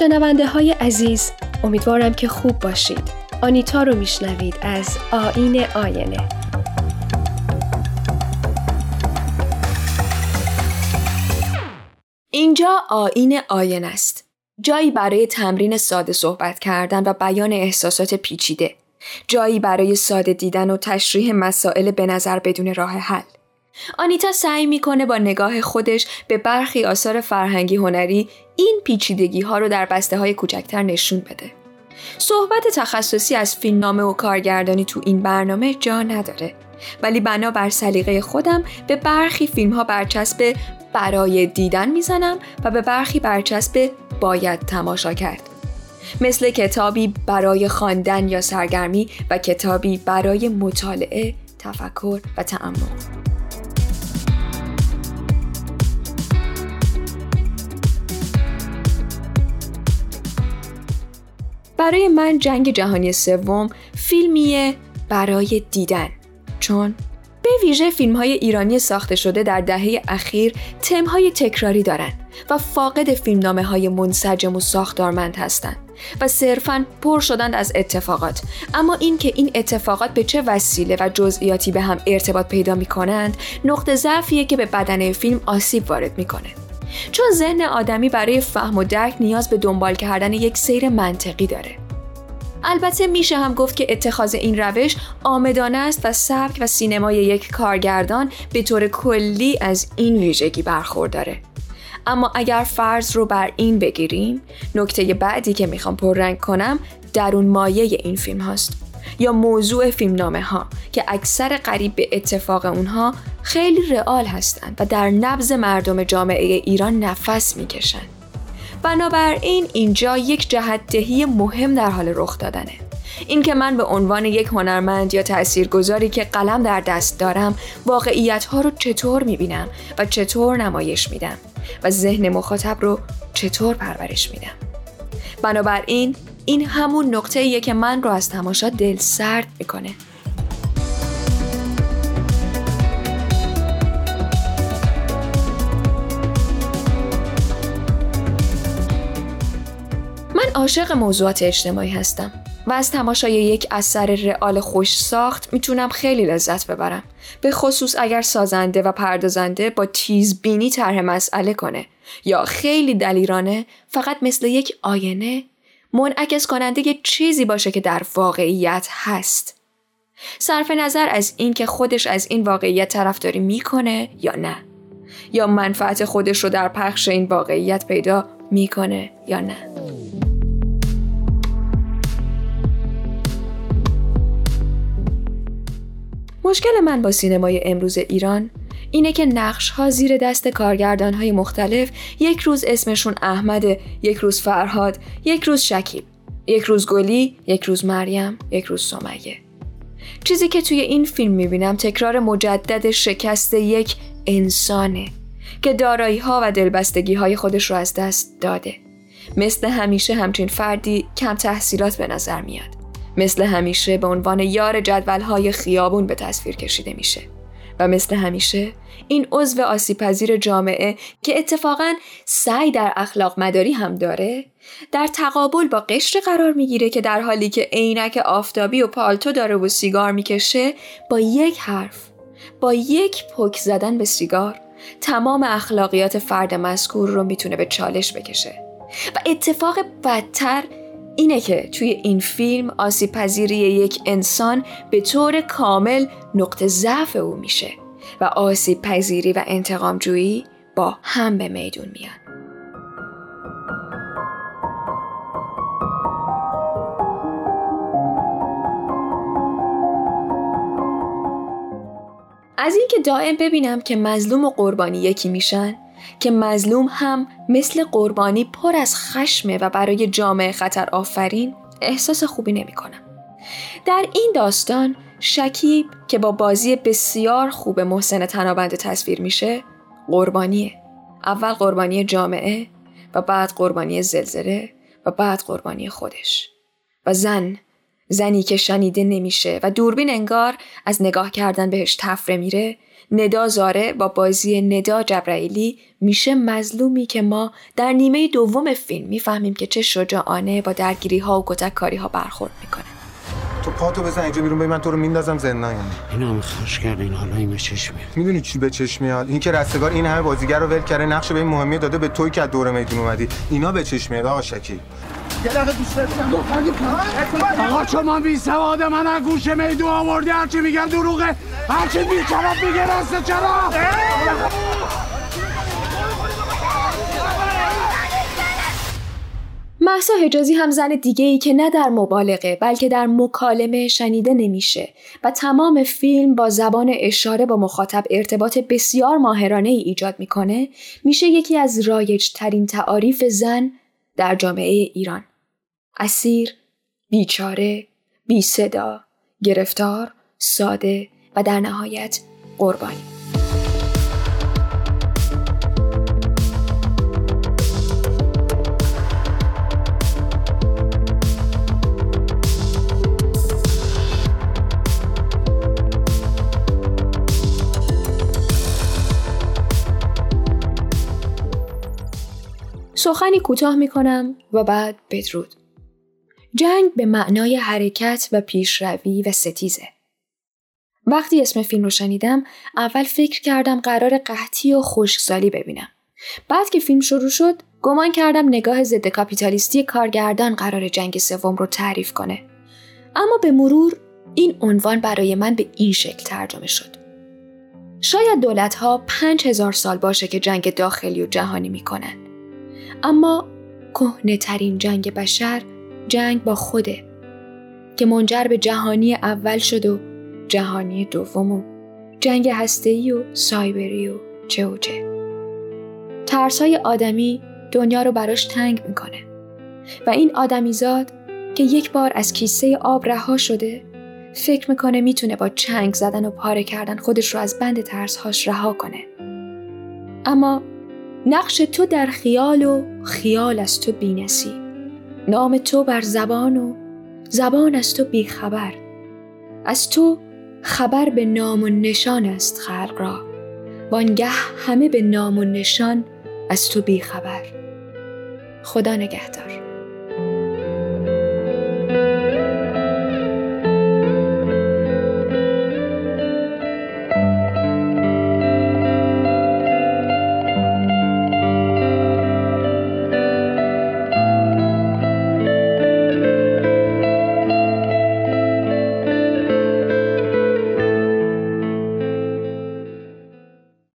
شنونده های عزیز امیدوارم که خوب باشید. آنیتا رو میشنوید از آین آینه. اینجا آین آین است. جایی برای تمرین ساده صحبت کردن و بیان احساسات پیچیده. جایی برای ساده دیدن و تشریح مسائل به نظر بدون راه حل. آنیتا سعی می‌کنه با نگاه خودش به برخی آثار فرهنگی هنری این پیچیدگی ها رو در بسته های کوچکتر نشون بده. صحبت تخصصی از فیلمنامه و کارگردانی تو این برنامه جا نداره ولی بنا بر سلیقه خودم به برخی فیلم ها برچسب برای دیدن می‌زنم و به برخی برچسب باید تماشا کرد. مثل کتابی برای خواندن یا سرگرمی و کتابی برای مطالعه، تفکر و تعمق. برای من جنگ جهانی سوم فیلمیه برای دیدن. چون به ویژه فیلم های ایرانی ساخته شده در دهه اخیر های تکراری دارند و فاقد فیلمنامه های منسجم و ساختارمند هستند و صرفا پر شدند از اتفاقات. اما اینکه این اتفاقات به چه وسیله و جزئیاتی به هم ارتباط پیدا می کنند نقطه ضعفیه که به بدنه فیلم آسیب وارد می‌کنه. چون ذهن آدمی برای فهم و درک نیاز به دنبال کردن یک سیر منطقی داره. البته میشه هم گفت که اتخاذ این روش آمدانه است و سبک و سینمای یک کارگردان به طور کلی از این ویژگی برخورداره. اما اگر فرض رو بر این بگیریم نکته بعدی که می‌خوام پررنگ کنم درون مایه این فیلم هاست یا موضوع فیلمنامه ها که اکثر قریب به اتفاق اونها خیلی رئال هستند و در نبز مردم جامعه ایران نفس می‌کشند. بنابراین اینجا یک جهت دهی مهم در حال رخ دادنه. اینکه من به عنوان یک هنرمند یا تاثیرگذاری که قلم در دست دارم واقعیت ها رو چطور می‌بینم و چطور نمایش میدم و ذهن مخاطب رو چطور پرورش میدم. بنابراین این همون نقطه ایه که من رو از تماشا دل سرد می‌کنه. من عاشق موضوعات اجتماعی هستم و از تماشای یک اثر رئال خوش ساخت می‌تونم خیلی لذت ببرم به خصوص اگر سازنده و پردازنده با تیزبینی طرح مسئله کنه یا خیلی دلیرانه فقط مثل یک آینه منعکس کننده یه چیزی باشه که در واقعیت هست. صرف نظر از اینکه خودش از این واقعیت طرفداری می‌کنه یا نه یا منفعت خودش رو در پخش این واقعیت پیدا می‌کنه یا نه مشکل من با سینمای امروز ایران اینه که نقش ها زیر دست کارگردان های مختلف یک روز اسمشون احمد، یک روز فرهاد، یک روز شکیب، یک روز گلی، یک روز مریم، یک روز سمیه. چیزی که توی این فیلم می‌بینم تکرار مجدد شکست یک انسانه که دارایی ها و دلبستگی های خودش رو از دست داده. مثل همیشه همچین فردی کم تحصیلات به نظر میاد. مثل همیشه به عنوان یار جدول های خیابون به تصویر کشیده میشه. و مثل همیشه این عضو آسیپذیر جامعه که اتفاقا سعی در اخلاق مداری هم داره در تقابل با قشر قرار می‌گیره که در حالی که عینک آفتابی و پالتو داره و سیگار می‌کشه با یک حرف با یک پک زدن به سیگار تمام اخلاقیات فرد مذکور رو می‌تونه به چالش بکشه. و اتفاق بدتر اینه که توی این فیلم آسیب پذیری یک انسان به طور کامل نقطه ضعف او میشه و آسیب پذیری و انتقام جویی با هم به میدون میان. از اینکه دائم ببینم که مظلوم و قربانی یکی میشن که مظلوم هم مثل قربانی پر از خشمه و برای جامعه خطر آفرین احساس خوبی نمی کنم. در این داستان شکیب که با بازی بسیار خوب محسن تنابنده تصویر میشه قربانیه. اول قربانی جامعه و بعد قربانی زلزله و بعد قربانی خودش. و زن زنی که شنیده نمیشه و دوربین انگار از نگاه کردن بهش تفره میره ندا زاره با بازی ندا جبرائیلی میشه مظلومی که ما در نیمه دوم فیلم می‌فهمیم که چه شجاعانه با درگیری ها و کتک کاری ها برخورد می‌کنه. تو پاتو بزن اینجا بیرون من تو رو میندازم زندان. یعنی اینا هم خوش کرد این حالا این به چشم میاد. می‌دونی چی به چشم میاد؟ این که رستگار این همه بازیگر رو ول کرده نقش به این مهمی داده به توی که از دور میدون اومدی. اینا به چشم میاد آقا شکیل یه دقیقه دوست آقا شما بی سواد من از گوش میدون آوردی هرچی میگن دروغه. هرچی بی چرا میگه راست چرا؟ محسا حجازی هم زن دیگه ای که نه در مبالغه بلکه در مکالمه شنیده نمیشه و تمام فیلم با زبان اشاره با مخاطب ارتباط بسیار ماهرانه ای ایجاد می‌کنه میشه یکی از رایج ترین تعاریف زن در جامعه ایران. اسیر، بیچاره، بی صدا، گرفتار، ساده و در نهایت قربانی. سخنی کوتاه می کنم و بعد بدرود. جنگ به معنای حرکت و پیشروی و ستیزه. وقتی اسم فیلم رو شنیدم اول فکر کردم قرار قحطی و خشکسالی ببینم. بعد که فیلم شروع شد گمان کردم نگاه ضد کاپیتالیستی کارگردان قرار جنگ سوم رو تعریف کنه. اما به مرور این عنوان برای من به این شکل ترجمه شد. شاید دولت ها پنج هزار سال باشه که جنگ داخلی و جهانی می‌کنن. اما کهنه ترین جنگ بشر جنگ با خوده که منجر به جهانی اول شد و جهانی دوم و جنگ هسته‌ای و سایبری و چه و چه. ترسای آدمی دنیا رو براش تنگ می‌کنه و این آدمیزاد که یک بار از کیسه آب رها شده فکر می‌کنه می‌تونه با چنگ زدن و پاره کردن خودش رو از بند ترسهاش رها کنه. اما نقش تو در خیال و خیال از تو بینسی نام تو بر زبان و زبان از تو بیخبر از تو خبر به نام و نشان است خلق را. وانگه همه به نام و نشان از تو بیخبر خدا نگهدار.